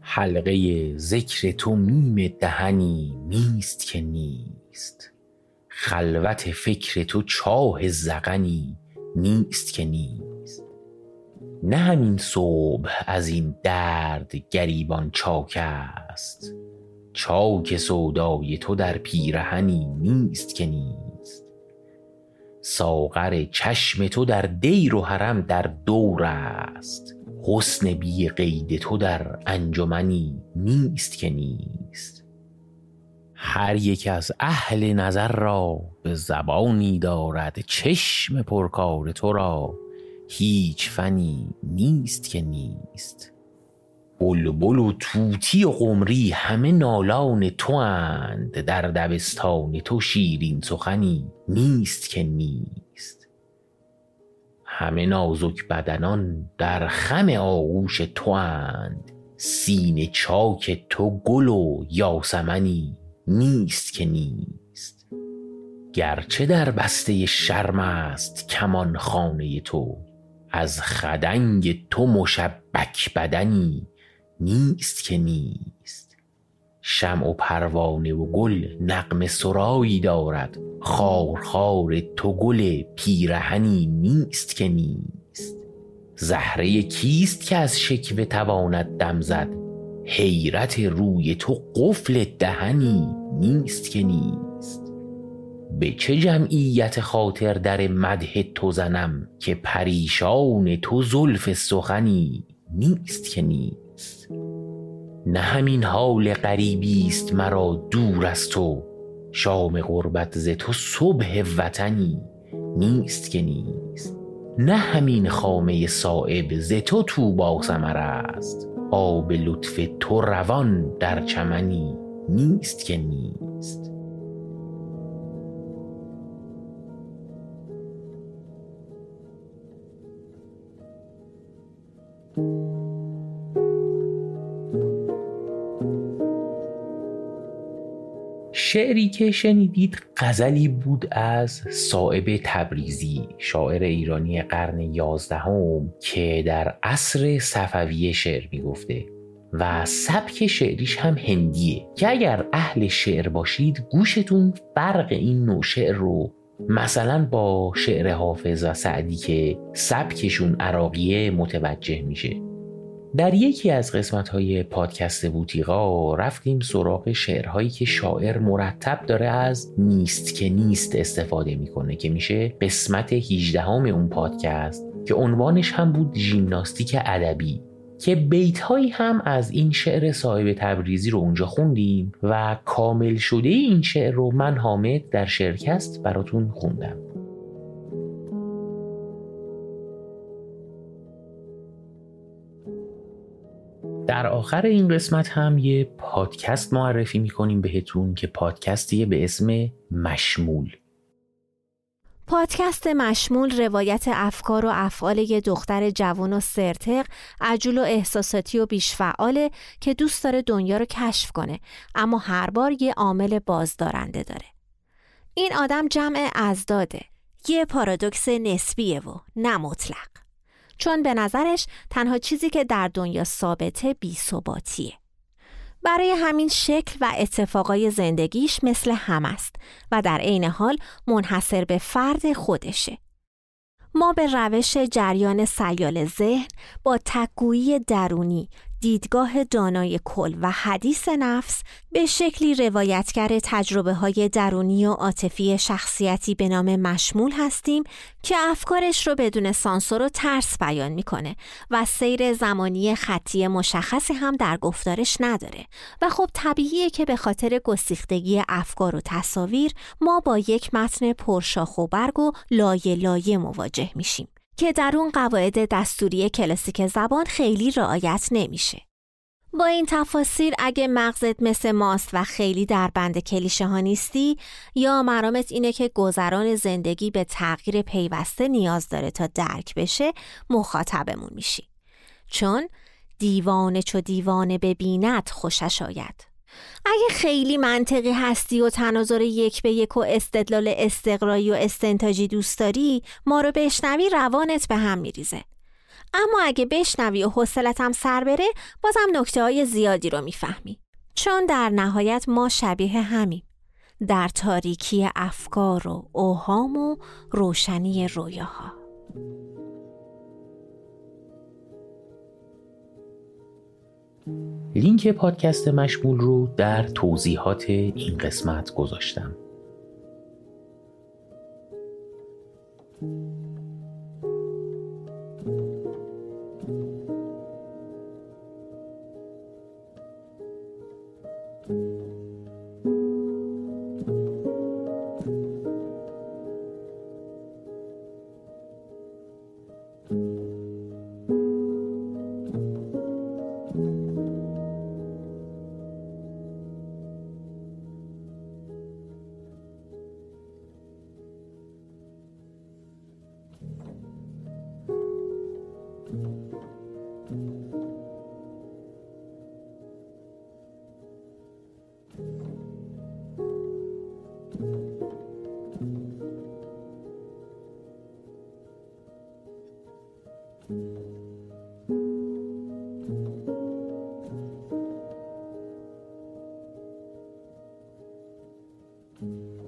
حلقه ذکر تو میم دهنی نیست که نیست. خلوت فکر تو چاه ذقنی نیست که نیست. نه همین صبح از این درد گریبان چاک است. چاک سودای تو در پیرهنی نیست که نیست. ساغر چشم تو در دیر و حرم در دور است. حسن بی قید تو در انجمنی نیست که نیست. هر یک از اهل نظر را به زبانی دارد چشم پرکار تو را. هیچ فنی نیست که نیست. بلبل و طوطی و قمری همه نالان تو اند در دبستان تو شیرین سخنی نیست که نیست. همه نازک بدنان در خم آغوش تو اند سینه چاک تو گل و یاسمنی نیست که نیست. گرچه در بسته شرم است کمان خانه تو از خدنگ تو مشبک بدنی نیست که نیست. شمع و پروانه و گل نغمه سرایی دارد. خارخار تو گل پیرهنی نیست که نیست. زهره کیست که از شکوه تواند دم زد؟ حیرت روی تو قفل دهنی نیست که نیست. به چه جمعیت خاطر در مدح تو زنم که پریشان تو زلف سخنی نیست که نیست. نه همین حال غریبی است مرا دور از تو. شام غربت ز تو صبح وطنی نیست که نیست. نه همین خامه صایب ز تو طوبی ثمر است. آب لطف تو روان در چمنی نیست که نیست. شعری که شنیدید غزلی بود از صائب تبریزی شاعر ایرانی قرن یازدهم که در عصر صفویه شعر می‌گفته و سبک شعریش هم هندیه که اگر اهل شعر باشید گوشتون فرق این نوع شعر رو مثلا با شعر حافظ و سعدی که سبکشون عراقیه متوجه میشه. در یکی از قسمت های پادکست بوتیقا رفتیم سراغ شعرهایی که شاعر مرتب داره از نیست که نیست استفاده می‌کنه که میشه قسمت 18 اون پادکست که عنوانش هم بود ژیمناستیک ادبی. که بیت هم از این شعر صاحب تبریزی رو اونجا خوندیم و کامل شده این شعر رو من حامد در شرکست براتون خوندم. در آخر این قسمت هم یه پادکست معرفی می‌کنیم بهتون که پادکستیه به اسم مشمول. پادکست مشمول روایت افکار و افعال یه دختر جوان و سرتق عجول و احساساتی و بیشفعاله که دوست داره دنیا رو کشف کنه اما هر بار یه عامل بازدارنده داره. این آدم جمع ازداده. یه پارادوکس نسبیه و نه مطلق. چون به نظرش تنها چیزی که در دنیا ثابته بیثباتیه. برای همین شکل و اتفاقای زندگیش مثل هم است و در عین حال منحصر به فرد خودشه. ما به روش جریان سیال ذهن با تکگویی درونی دیدگاه دانای کل و حدیث نفس به شکلی روایتگر تجربه های درونی و عاطفی شخصیتی به نام مشمول هستیم که افکارش رو بدون سانسور و ترس بیان می‌کنه و سیر زمانی خطی مشخصی هم در گفتارش نداره. و خب طبیعیه که به خاطر گسیختگی افکار و تصاویر ما با یک متن پرشاخ و برگ و لایه لایه مواجه میشیم. که در اون قواعد دستوری کلاسیک زبان خیلی رعایت نمیشه. با این تفاصیل اگه مغزت مثل ماست و خیلی در بند کلیشه ها نیستی یا مرامت اینه که گذران زندگی به تغییر پیوسته نیاز داره تا درک بشه مخاطبمون میشی چون دیوانه چو دیوانه ببیند خوشش آید اگه خیلی منطقی هستی و تناظر یک به یک و استدلال استقرایی و استنتاجی دوست داری ما رو بشنوی روانت به هم میریزه. اما اگه بشنوی و حوصلتم سر بره بازم نکته های زیادی رو می‌فهمی. چون در نهایت ما شبیه همیم. در تاریکی افکار و اوهام و روشنی رویاها. لینک پادکست مشمول رو در توضیحات این قسمت گذاشتم. thank you